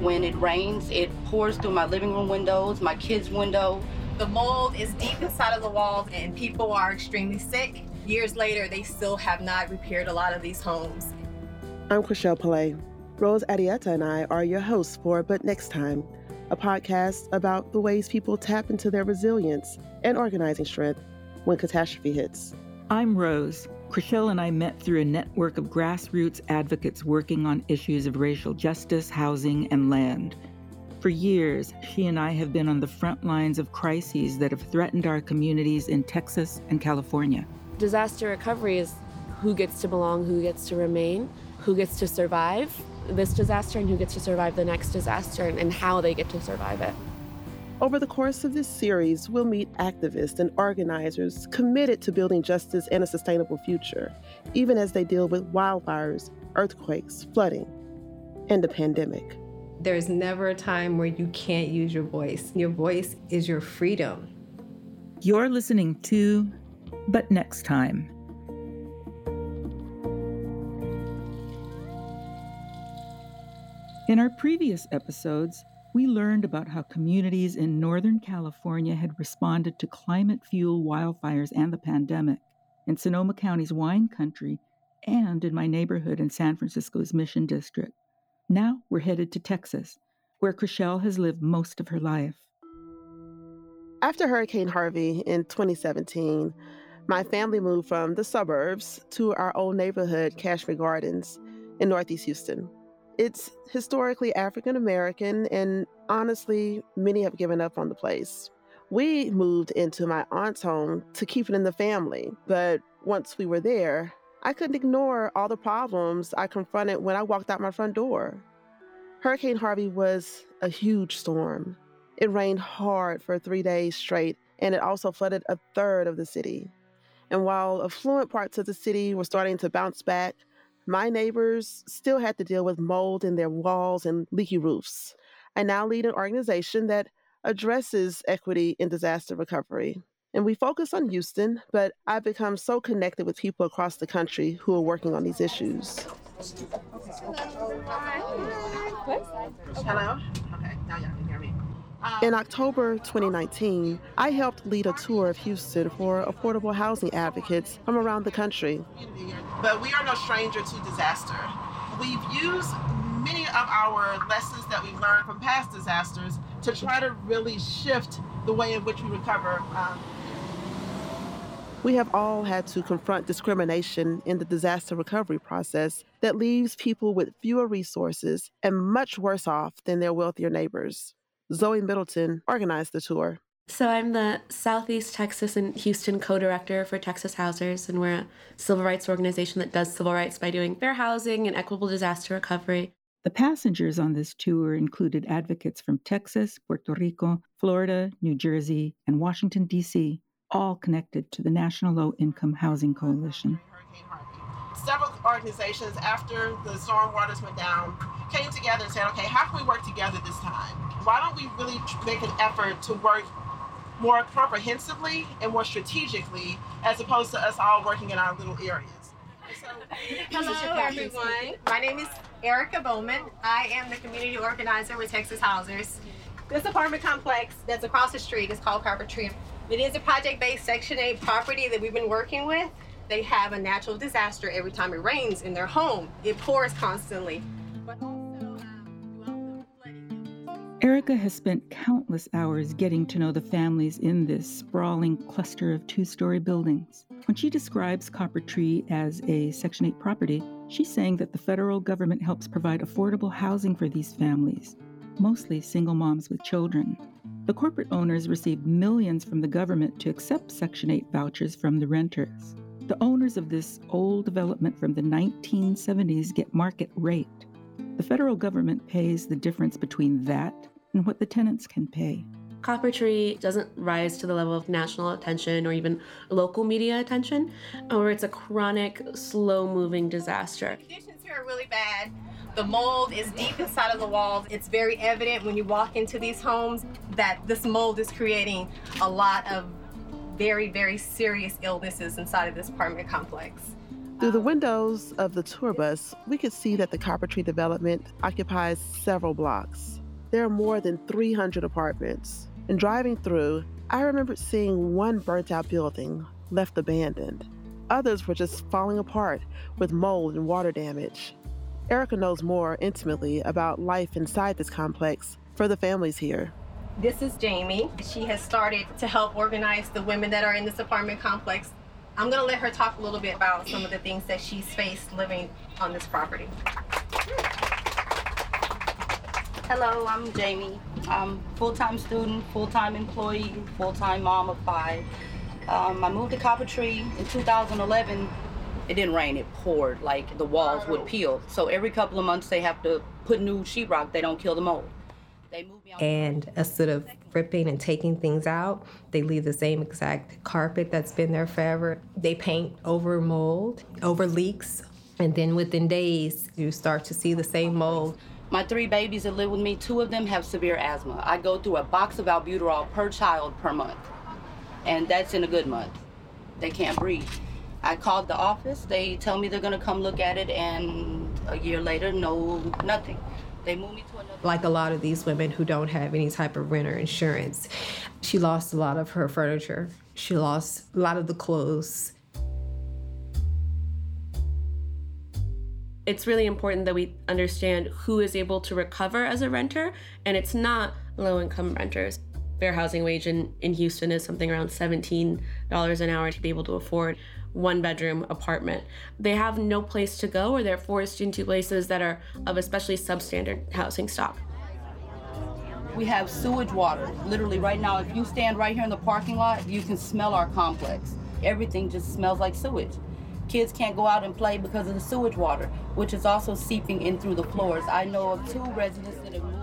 when it rains. It pours through my living room windows, my kids' window. The mold is deep inside of the walls, and people are extremely sick. Years later, they still have not repaired a lot of these homes. I'm Chrishelle Palay. Rose Arrieta and I are your hosts for But Next Time, a podcast about the ways people tap into their resilience and organizing strength when catastrophe hits. I'm Rose. Chrishelle and I met through a network of grassroots advocates working on issues of racial justice, housing, and land. For years, she and I have been on the front lines of crises that have threatened our communities in Texas and California. Disaster recovery is who gets to belong, who gets to remain, who gets to survive this disaster, and who gets to survive the next disaster, and how they get to survive it. Over the course of this series, we'll meet activists and organizers committed to building justice and a sustainable future, even as they deal with wildfires, earthquakes, flooding, and a pandemic. There's never a time where you can't use your voice. Your voice is your freedom. You're listening to But Next Time. In our previous episodes, we learned about how communities in Northern California had responded to climate fuel wildfires and the pandemic, in Sonoma County's wine country, and in my neighborhood in San Francisco's Mission District. Now we're headed to Texas, where Chrishelle has lived most of her life. After Hurricane Harvey in 2017, my family moved from the suburbs to our old neighborhood, Cashmere Gardens, in Northeast Houston. It's historically African American, and honestly, many have given up on the place. We moved into my aunt's home to keep it in the family, but once we were there, I couldn't ignore all the problems I confronted when I walked out my front door. Hurricane Harvey was a huge storm. It rained hard for three days straight, and it also flooded a third of the city. And while affluent parts of the city were starting to bounce back, my neighbors still had to deal with mold in their walls and leaky roofs. I now lead an organization that addresses equity in disaster recovery. And we focus on Houston, but I've become so connected with people across the country who are working on these issues. Hello? Okay, now. In October 2019, I helped lead a tour of Houston for affordable housing advocates from around the country. But we are no stranger to disaster. We've used many of our lessons that we've learned from past disasters to try to really shift the way in which we recover. Um, we have all had to confront discrimination in the disaster recovery process that leaves people with fewer resources and much worse off than their wealthier neighbors. Zoe Middleton organized the tour. So, I'm the Southeast Texas and Houston co director for Texas Housers, and we're a civil rights organization that does civil rights by doing fair housing and equitable disaster recovery. The passengers on this tour included advocates from Texas, Puerto Rico, Florida, New Jersey, and Washington, D.C., all connected to the National Low Income Housing Coalition. Several organizations, after the storm waters went down, came together and said, okay, how can we work together this time? Why don't we really make an effort to work more comprehensively and more strategically as opposed to us all working in our little areas? So, Hello, everyone. My name is Erica Bowman. I am the community organizer with Texas Housers. This apartment complex that's across the street is called Copper Tree. It is a project-based Section 8 property that we've been working with. They have a natural disaster every time it rains in their home. It pours constantly. Erica has spent countless hours getting to know the families in this sprawling cluster of two story buildings. When she describes Copper Tree as a Section 8 property, she's saying that the federal government helps provide affordable housing for these families, mostly single moms with children. The corporate owners receive millions from the government to accept Section 8 vouchers from the renters. The owners of this old development from the 1970s get market rate. The federal government pays the difference between that and what the tenants can pay. Copper Tree doesn't rise to the level of national attention or even local media attention, or it's a chronic, slow moving disaster. Conditions here are really bad. The mold is deep inside of the walls. It's very evident when you walk into these homes that this mold is creating a lot of very, very serious illnesses inside of this apartment complex. Through the windows of the tour bus, we could see that the Copper Tree development occupies several blocks. There are more than 300 apartments. And driving through, I remembered seeing one burnt out building left abandoned. Others were just falling apart with mold and water damage. Erica knows more intimately about life inside this complex for the families here. This is Jamie. She has started to help organize the women that are in this apartment complex. I'm going to let her talk a little bit about some of the things that she's faced living on this property. Hello, I'm Jamie. I'm full-time student, full-time employee, full-time mom of five. Um, I moved to Copper Tree in 2011 it didn't rain, it poured. Like the walls would peel. So every couple of months they have to put new sheetrock. They don't kill the mold. They move me and instead of ripping and taking things out, they leave the same exact carpet that's been there forever. They paint over mold, over leaks, and then within days you start to see the same mold. My three babies that live with me, two of them have severe asthma. I go through a box of albuterol per child per month, and that's in a good month. They can't breathe. I called the office. They tell me they're gonna come look at it, and a year later, no, nothing. They moved me to another. Like a lot of these women who don't have any type of renter insurance, she lost a lot of her furniture. She lost a lot of the clothes. It's really important that we understand who is able to recover as a renter, and it's not low income renters fair housing wage in, in Houston is something around $17 an hour to be able to afford one bedroom apartment. They have no place to go or they're forced into places that are of especially substandard housing stock. We have sewage water. Literally, right now, if you stand right here in the parking lot, you can smell our complex. Everything just smells like sewage. Kids can't go out and play because of the sewage water, which is also seeping in through the floors. I know of two residents that have moved.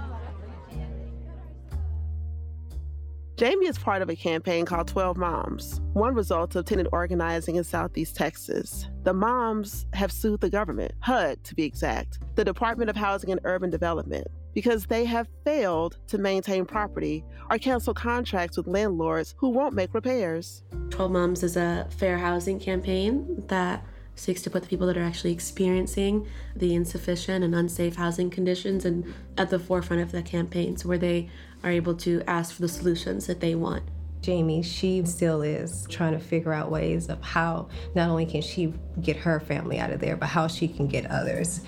Jamie is part of a campaign called 12 Moms, one result of tenant organizing in Southeast Texas. The moms have sued the government, HUD to be exact, the Department of Housing and Urban Development, because they have failed to maintain property or cancel contracts with landlords who won't make repairs. 12 Moms is a fair housing campaign that seeks to put the people that are actually experiencing the insufficient and unsafe housing conditions and at the forefront of the campaigns where they are able to ask for the solutions that they want. Jamie, she still is trying to figure out ways of how not only can she get her family out of there, but how she can get others.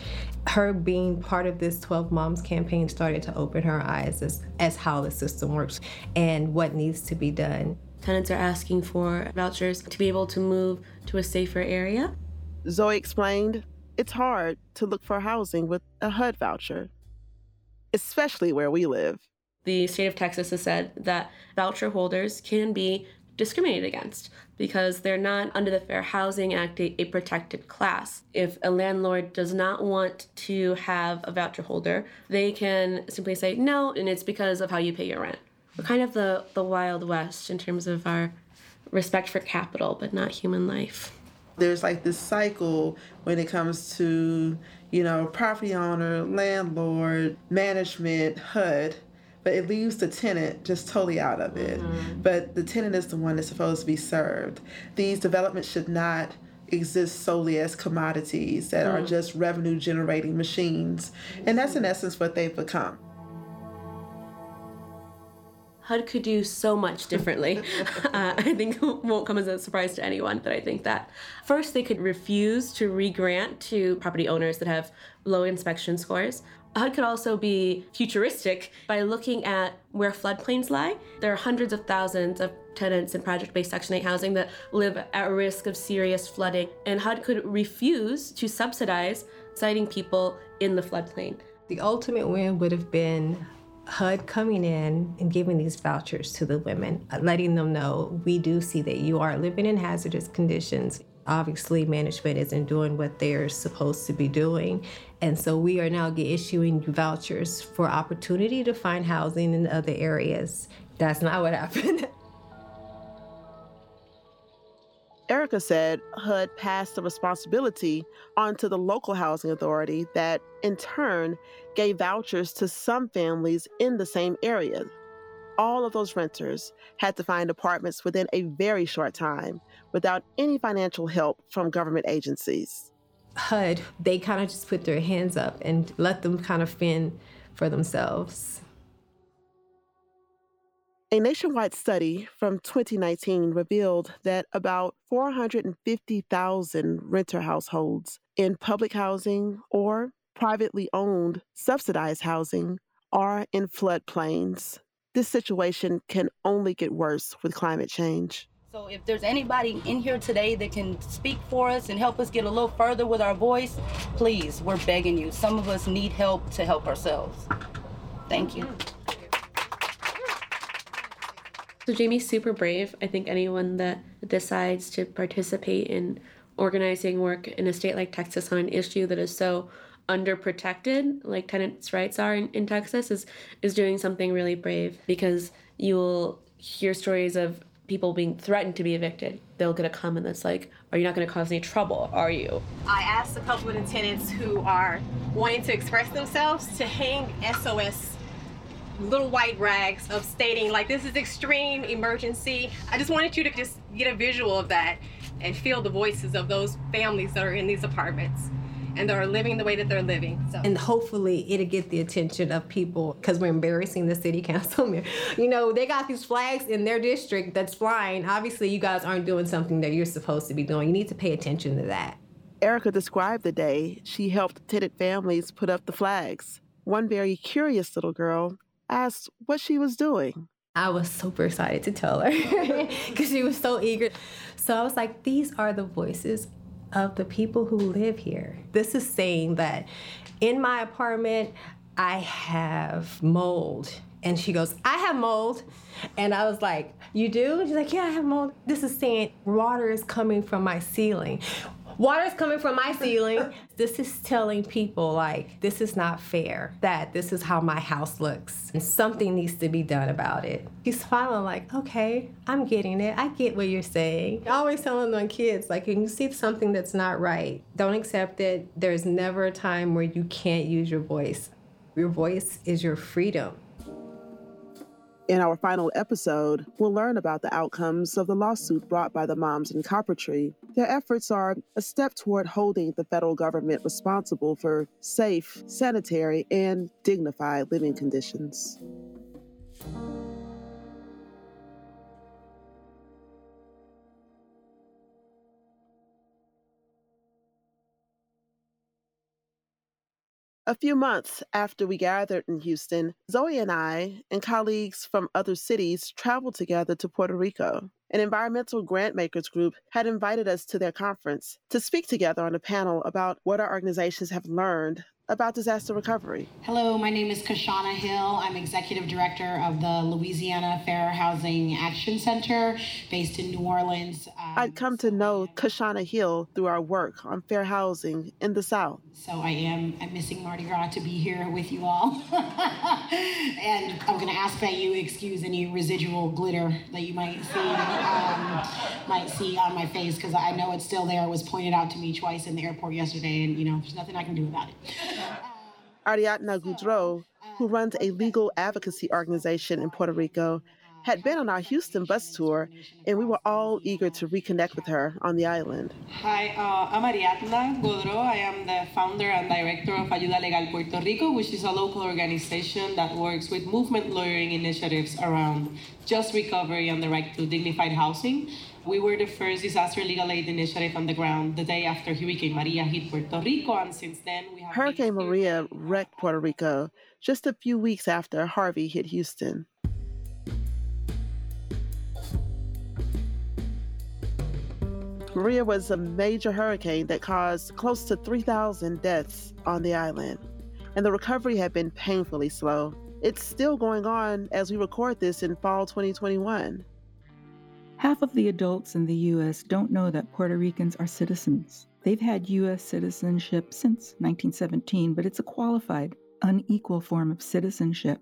Her being part of this 12 Moms campaign started to open her eyes as, as how the system works and what needs to be done. Tenants are asking for vouchers to be able to move to a safer area. Zoe explained it's hard to look for housing with a HUD voucher, especially where we live. The state of Texas has said that voucher holders can be discriminated against because they're not under the Fair Housing Act a, protected class. If a landlord does not want to have a voucher holder, they can simply say no, and it's because of how you pay your rent. We're kind of the, the Wild West in terms of our respect for capital, but not human life. There's like this cycle when it comes to, you know, property owner, landlord, management, HUD but it leaves the tenant just totally out of it. Mm-hmm. But the tenant is the one that's supposed to be served. These developments should not exist solely as commodities that mm. are just revenue generating machines. And that's in essence what they've become. HUD could do so much differently. uh, I think it won't come as a surprise to anyone, but I think that first they could refuse to re-grant to property owners that have low inspection scores. Uh, HUD could also be futuristic by looking at where floodplains lie. There are hundreds of thousands of tenants in project based Section 8 housing that live at risk of serious flooding, and HUD could refuse to subsidize siting people in the floodplain. The ultimate win would have been HUD coming in and giving these vouchers to the women, letting them know we do see that you are living in hazardous conditions. Obviously, management isn't doing what they're supposed to be doing. And so we are now issuing vouchers for opportunity to find housing in other areas. That's not what happened. Erica said HUD passed the responsibility onto the local housing authority that, in turn, gave vouchers to some families in the same area. all of those renters had to find apartments within a very short time without any financial help from government agencies. HUD, they kind of just put their hands up and let them kind of fend for themselves. A nationwide study from 2019 revealed that about 450,000 renter households in public housing or privately owned subsidized housing are in floodplains. This situation can only get worse with climate change. So if there's anybody in here today that can speak for us and help us get a little further with our voice, please, we're begging you. Some of us need help to help ourselves. Thank you. So Jamie's super brave. I think anyone that decides to participate in organizing work in a state like Texas on an issue that is so underprotected, like tenants' rights are in, in Texas, is is doing something really brave because you'll hear stories of people being threatened to be evicted. They'll get a comment that's like, Are you not going to cause any trouble? Are you? I asked a couple of the tenants who are wanting to express themselves to hang SOS little white rags of stating like this is extreme emergency. I just wanted you to just get a visual of that and feel the voices of those families that are in these apartments and that are living the way that they're living. So. And hopefully it'll get the attention of people because we're embarrassing the city council. you know, they got these flags in their district that's flying. Obviously, you guys aren't doing something that you're supposed to be doing. You need to pay attention to that. Erica described the day she helped tenant families put up the flags. One very curious little girl asked what she was doing. I was super excited to tell her because she was so eager. So I was like, these are the voices of the people who live here. This is saying that in my apartment, I have mold. And she goes, I have mold. And I was like, You do? She's like, Yeah, I have mold. This is saying water is coming from my ceiling. Water's coming from my ceiling. this is telling people, like, this is not fair, that this is how my house looks. And something needs to be done about it. He's smiling, like, okay, I'm getting it. I get what you're saying. Always telling my kids, like, when you see something that's not right, don't accept it. There's never a time where you can't use your voice. Your voice is your freedom. In our final episode, we'll learn about the outcomes of the lawsuit brought by the moms in Coppertree. Their efforts are a step toward holding the federal government responsible for safe, sanitary, and dignified living conditions. A few months after we gathered in Houston, Zoe and I and colleagues from other cities traveled together to Puerto Rico. An environmental grantmakers group had invited us to their conference to speak together on a panel about what our organizations have learned about disaster recovery. Hello, my name is Cashauna Hill. I'm executive director of the Louisiana Fair Housing Action Center based in New Orleans. Um, I'd come to know Cashauna Hill through our work on fair housing in the South. So I am I'm missing Mardi Gras to be here with you all. and I'm going to ask that you excuse any residual glitter that you might see um, might see on my face because I know it's still there. It was pointed out to me twice in the airport yesterday, and you know there's nothing I can do about it. Ariadna Godreau, who runs a legal advocacy organization in Puerto Rico, had been on our Houston bus tour, and we were all eager to reconnect with her on the island. Hi, uh, I'm Ariadna Godreau. I am the founder and director of Ayuda Legal Puerto Rico, which is a local organization that works with movement lawyering initiatives around just recovery and the right to dignified housing. We were the first disaster legal aid initiative on the ground the day after Hurricane Maria hit Puerto Rico, and since then we have. Hurricane Maria wrecked Puerto Rico just a few weeks after Harvey hit Houston. Maria was a major hurricane that caused close to 3,000 deaths on the island, and the recovery had been painfully slow. It's still going on as we record this in fall 2021. Half of the adults in the U.S. don't know that Puerto Ricans are citizens. They've had U.S. citizenship since 1917, but it's a qualified, unequal form of citizenship.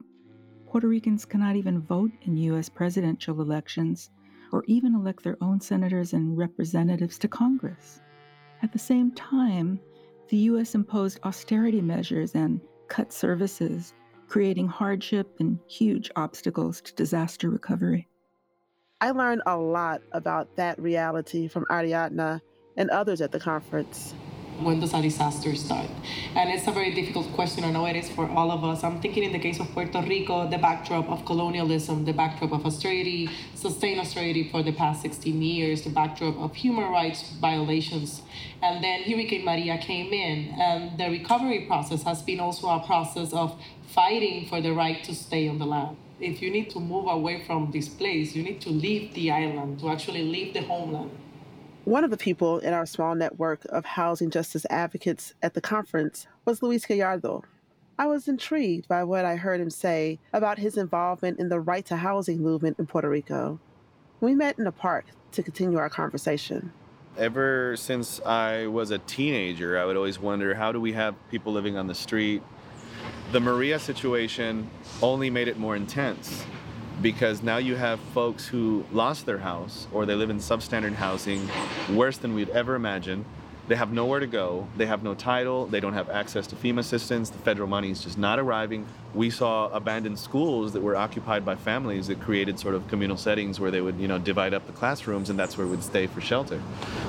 Puerto Ricans cannot even vote in U.S. presidential elections or even elect their own senators and representatives to Congress. At the same time, the U.S. imposed austerity measures and cut services creating hardship and huge obstacles to disaster recovery. I learned a lot about that reality from Ariadna and others at the conference when does a disaster start? And it's a very difficult question. I know it is for all of us. I'm thinking in the case of Puerto Rico, the backdrop of colonialism, the backdrop of austerity, sustained austerity for the past 16 years, the backdrop of human rights violations. And then Hurricane Maria came in, and the recovery process has been also a process of fighting for the right to stay on the land. If you need to move away from this place, you need to leave the island, to actually leave the homeland. One of the people in our small network of housing justice advocates at the conference was Luis Gallardo. I was intrigued by what I heard him say about his involvement in the right to housing movement in Puerto Rico. We met in a park to continue our conversation. Ever since I was a teenager, I would always wonder how do we have people living on the street? The Maria situation only made it more intense because now you have folks who lost their house or they live in substandard housing worse than we'd ever imagined. They have nowhere to go. They have no title. They don't have access to FEMA assistance. The federal money is just not arriving. We saw abandoned schools that were occupied by families that created sort of communal settings where they would, you know, divide up the classrooms and that's where we'd stay for shelter.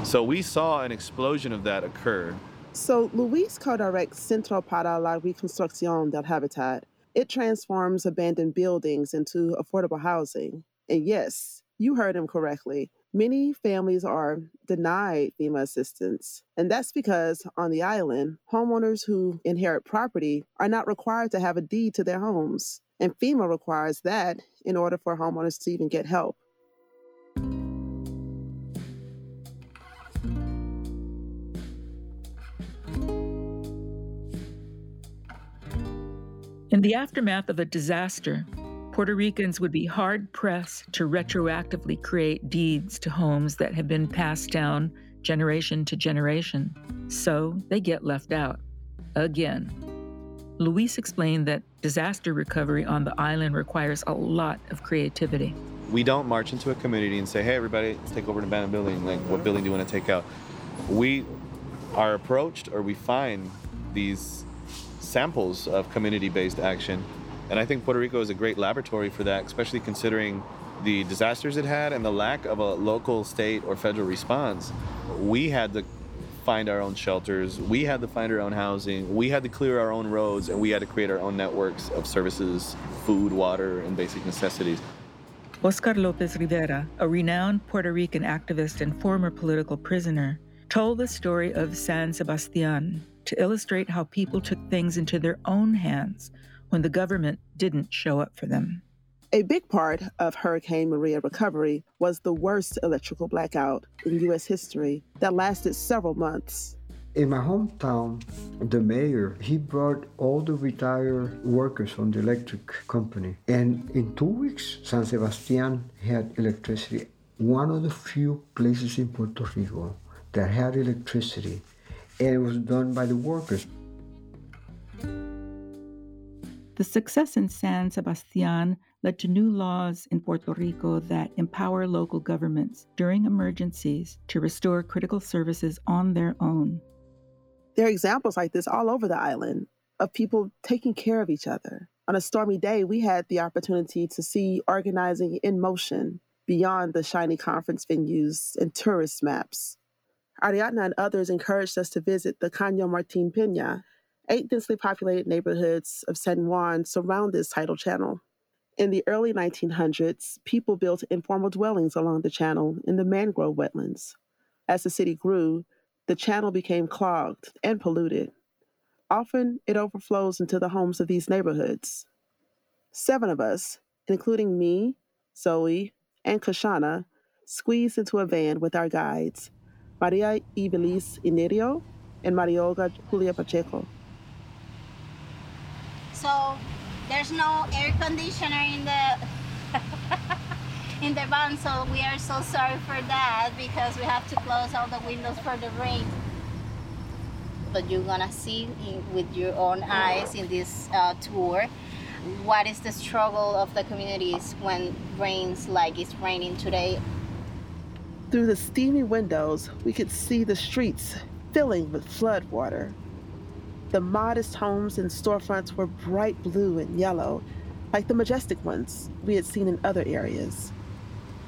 So we saw an explosion of that occur. So Luis co-directs Centro para la Reconstrucción del Habitat, it transforms abandoned buildings into affordable housing. And yes, you heard him correctly. Many families are denied FEMA assistance. And that's because on the island, homeowners who inherit property are not required to have a deed to their homes. And FEMA requires that in order for homeowners to even get help. In the aftermath of a disaster, Puerto Ricans would be hard pressed to retroactively create deeds to homes that have been passed down generation to generation. So they get left out. Again. Luis explained that disaster recovery on the island requires a lot of creativity. We don't march into a community and say, hey, everybody, let's take over an abandoned building. Like, what building do you want to take out? We are approached or we find these samples of community based action. And I think Puerto Rico is a great laboratory for that, especially considering the disasters it had and the lack of a local, state, or federal response. We had to find our own shelters, we had to find our own housing, we had to clear our own roads, and we had to create our own networks of services, food, water, and basic necessities. Oscar Lopez Rivera, a renowned Puerto Rican activist and former political prisoner, told the story of San Sebastian, to illustrate how people took things into their own hands when the government didn't show up for them. A big part of Hurricane Maria recovery was the worst electrical blackout in U.S. history that lasted several months. In my hometown, the mayor, he brought all the retired workers from the electric company. And in two weeks, San Sebastian had electricity. One of the few places in Puerto Rico that had electricity and it was done by the workers. The success in San Sebastian led to new laws in Puerto Rico that empower local governments during emergencies to restore critical services on their own. There are examples like this all over the island of people taking care of each other. On a stormy day, we had the opportunity to see organizing in motion beyond the shiny conference venues and tourist maps. Ariadna and others encouraged us to visit the Caño Martín Peña. Eight densely populated neighborhoods of San Juan surround this tidal channel. In the early 1900s, people built informal dwellings along the channel in the mangrove wetlands. As the city grew, the channel became clogged and polluted. Often, it overflows into the homes of these neighborhoods. Seven of us, including me, Zoe, and Cashauna, squeezed into a van with our guides Maria Ibelis Inerio, and Mariolga Julia Pacheco. So there's no air conditioner in the in the van, so we are so sorry for that because we have to close all the windows for the rain. But you're gonna see in, with your own eyes in this uh, tour what is the struggle of the communities when rains like it's raining today through the steamy windows, we could see the streets filling with flood water. The modest homes and storefronts were bright blue and yellow, like the majestic ones we had seen in other areas.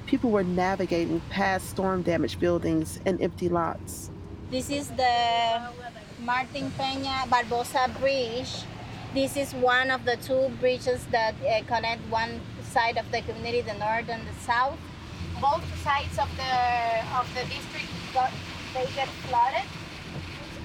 People were navigating past storm damaged buildings and empty lots. This is the Martin Peña Barbosa Bridge. This is one of the two bridges that uh, connect one side of the community, the north and the south. Both sides of the of the district got they get flooded.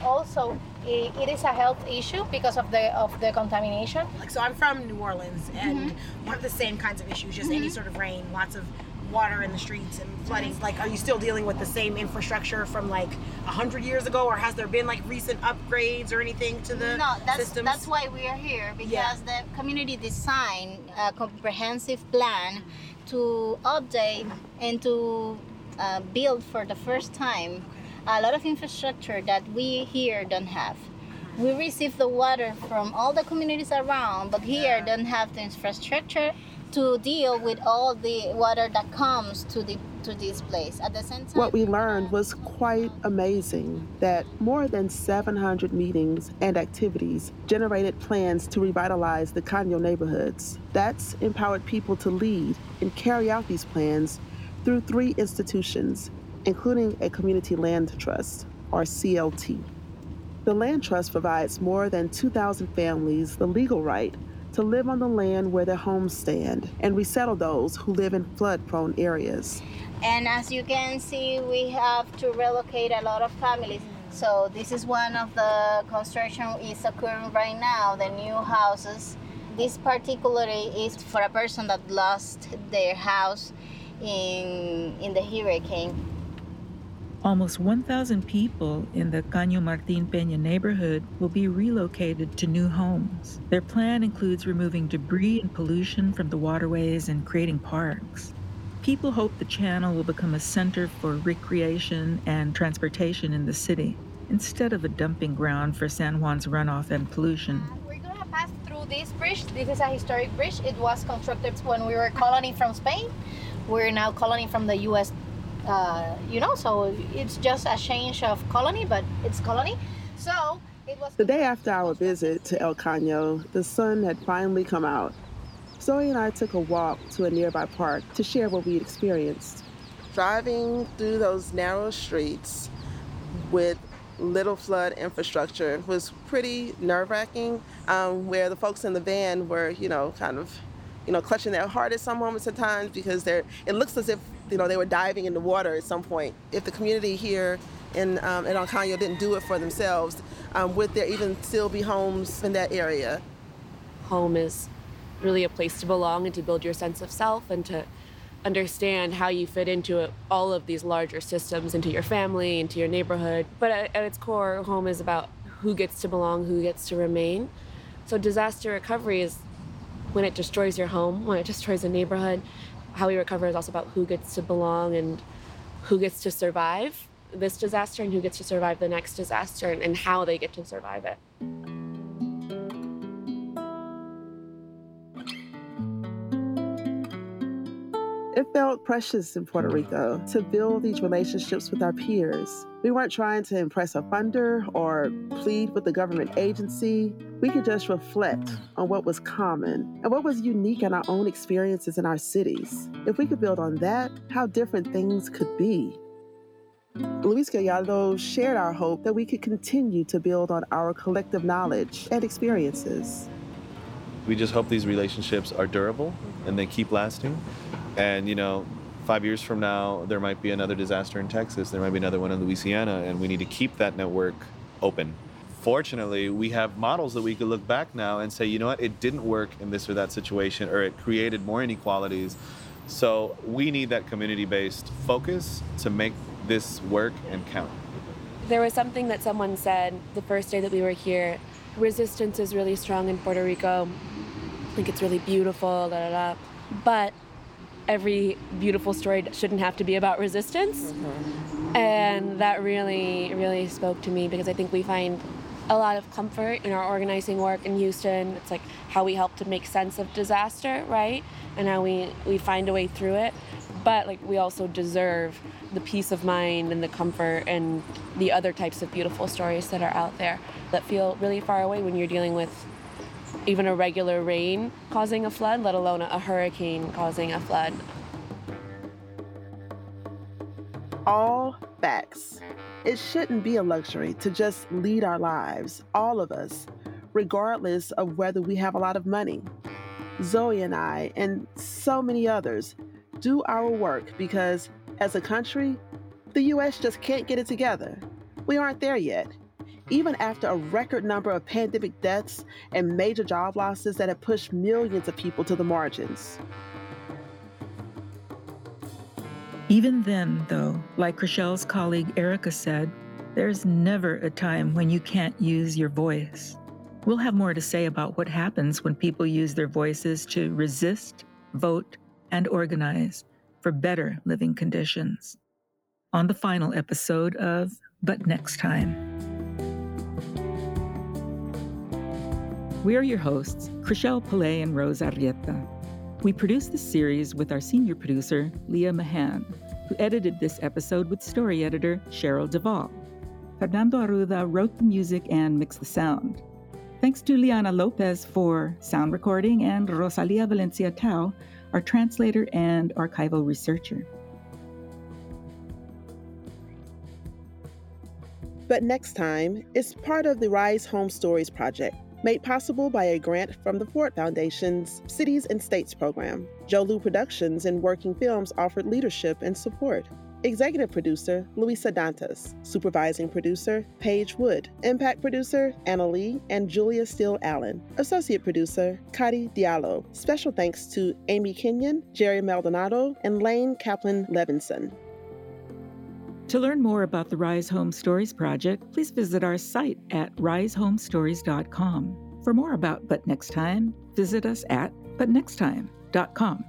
Also, it, it is a health issue because of the of the contamination. Like so, I'm from New Orleans, and Mhm. one of the same kinds of issues, just any Mhm. sort of rain, lots of water in the streets and flooding. Like, are you still dealing with the same infrastructure from like a hundred years ago, or has there been like recent upgrades or anything to the no, that's systems? that's why we are here because the community design a comprehensive plan to update and to uh, build for the first time a lot of infrastructure that we here don't have. We receive the water from all the communities around, but here don't have the infrastructure to deal with all the water that comes to the to this place. At the same time, What we learned was quite amazing that more than 700 meetings and activities generated plans to revitalize the Caño neighborhoods. That's empowered people to lead and carry out these plans through three institutions, including a community land trust, or CLT. The land trust provides more than 2,000 families the legal right to live on the land where their homes stand and resettle those who live in flood prone areas. And as you can see, we have to relocate a lot of families. So this is one of the construction is occurring right now, the new houses. This particularly is for a person that lost their house in in the hurricane. Almost 1,000 people in the Caño Martín Peña neighborhood will be relocated to new homes. Their plan includes removing debris and pollution from the waterways and creating parks. People hope the channel will become a center for recreation and transportation in the city, instead of a dumping ground for San Juan's runoff and pollution. Uh, we're gonna pass through this bridge. This is a historic bridge. It was constructed when we were colony from Spain. We're now colony from the U.S. Uh, you know, so it's just a change of colony, but it's colony. So it was. The day after our visit to El Caño, the sun had finally come out. Zoe and I took a walk to a nearby park to share what we'd experienced. Driving through those narrow streets with little flood infrastructure was pretty nerve wracking, um, where the folks in the van were, you know, kind of, you know, clutching their heart at some moments at times because they're, it looks as if, you know, they were diving in the water at some point. If the community here in, um, in El didn't do it for themselves, um, would there even still be homes in that area? home is really a place to belong and to build your sense of self and to understand how you fit into all of these larger systems, into your family, into your neighborhood. But at, at its core, home is about who gets to belong, who gets to remain. So disaster recovery is when it destroys your home, when it destroys a neighborhood. How we recover is also about who gets to belong and who gets to survive this disaster and who gets to survive the next disaster and, and how they get to survive it. It felt precious in Puerto Rico to build these relationships with our peers. We weren't trying to impress a funder or plead with the government agency. We could just reflect on what was common and what was unique in our own experiences in our cities. If we could build on that, how different things could be. Luis Gallardo shared our hope that we could continue to build on our collective knowledge and experiences. We just hope these relationships are durable and they keep lasting. And, you know, five years from now, there might be another disaster in Texas, there might be another one in Louisiana, and we need to keep that network open. Fortunately, we have models that we could look back now and say, you know what, it didn't work in this or that situation, or it created more inequalities. So we need that community based focus to make this work and count. There was something that someone said the first day that we were here. Resistance is really strong in Puerto Rico. I think it's really beautiful, da da da. But every beautiful story shouldn't have to be about resistance. And that really, really spoke to me because I think we find a lot of comfort in our organizing work in Houston. It's like how we help to make sense of disaster, right? And how we, we find a way through it. but like we also deserve the peace of mind and the comfort and the other types of beautiful stories that are out there that feel really far away when you're dealing with even a regular rain causing a flood, let alone a hurricane causing a flood. All facts. It shouldn't be a luxury to just lead our lives, all of us, regardless of whether we have a lot of money. Zoe and I, and so many others, do our work because, as a country, the US just can't get it together. We aren't there yet. Even after a record number of pandemic deaths and major job losses that have pushed millions of people to the margins. Even then, though, like Chrishelle's colleague Erica said, there's never a time when you can't use your voice. We'll have more to say about what happens when people use their voices to resist, vote, and organize for better living conditions. On the final episode of But Next Time. We are your hosts, Chrishelle Palay and Rose Arrieta. We produced this series with our senior producer, Leah Mahan, who edited this episode with story editor Cheryl Duvall. Fernando Arruda wrote the music and mixed the sound. Thanks to Liana Lopez for sound recording and Rosalia Valencia Tao, our translator and archival researcher. But next time is part of the Rise Home Stories project, made possible by a grant from the Ford Foundation's Cities and States program. Jolu Productions and Working Films offered leadership and support. Executive producer, Luisa Dantas. Supervising producer, Paige Wood. Impact producer, Anna Lee and Julia Steele Allen. Associate producer, Kadi Diallo. Special thanks to Amy Kenyon, Jerry Maldonado, and Lane Kaplan Levinson. To learn more about the Rise Home Stories project, please visit our site at risehomestories.com. For more about But Next Time, visit us at butnexttime.com.